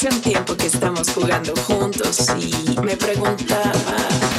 hace un tiempo que estamos jugando juntos y me preguntaba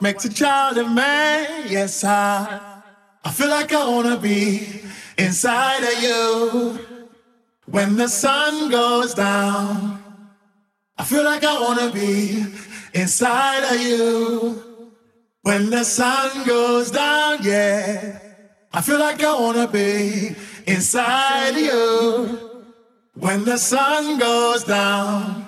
makes a child a man. Yes, I. I feel like I wanna be inside of you when the sun goes down. I feel like I wanna be inside of you when the sun goes down, yeah. I feel like I wanna be inside of you when the sun goes down.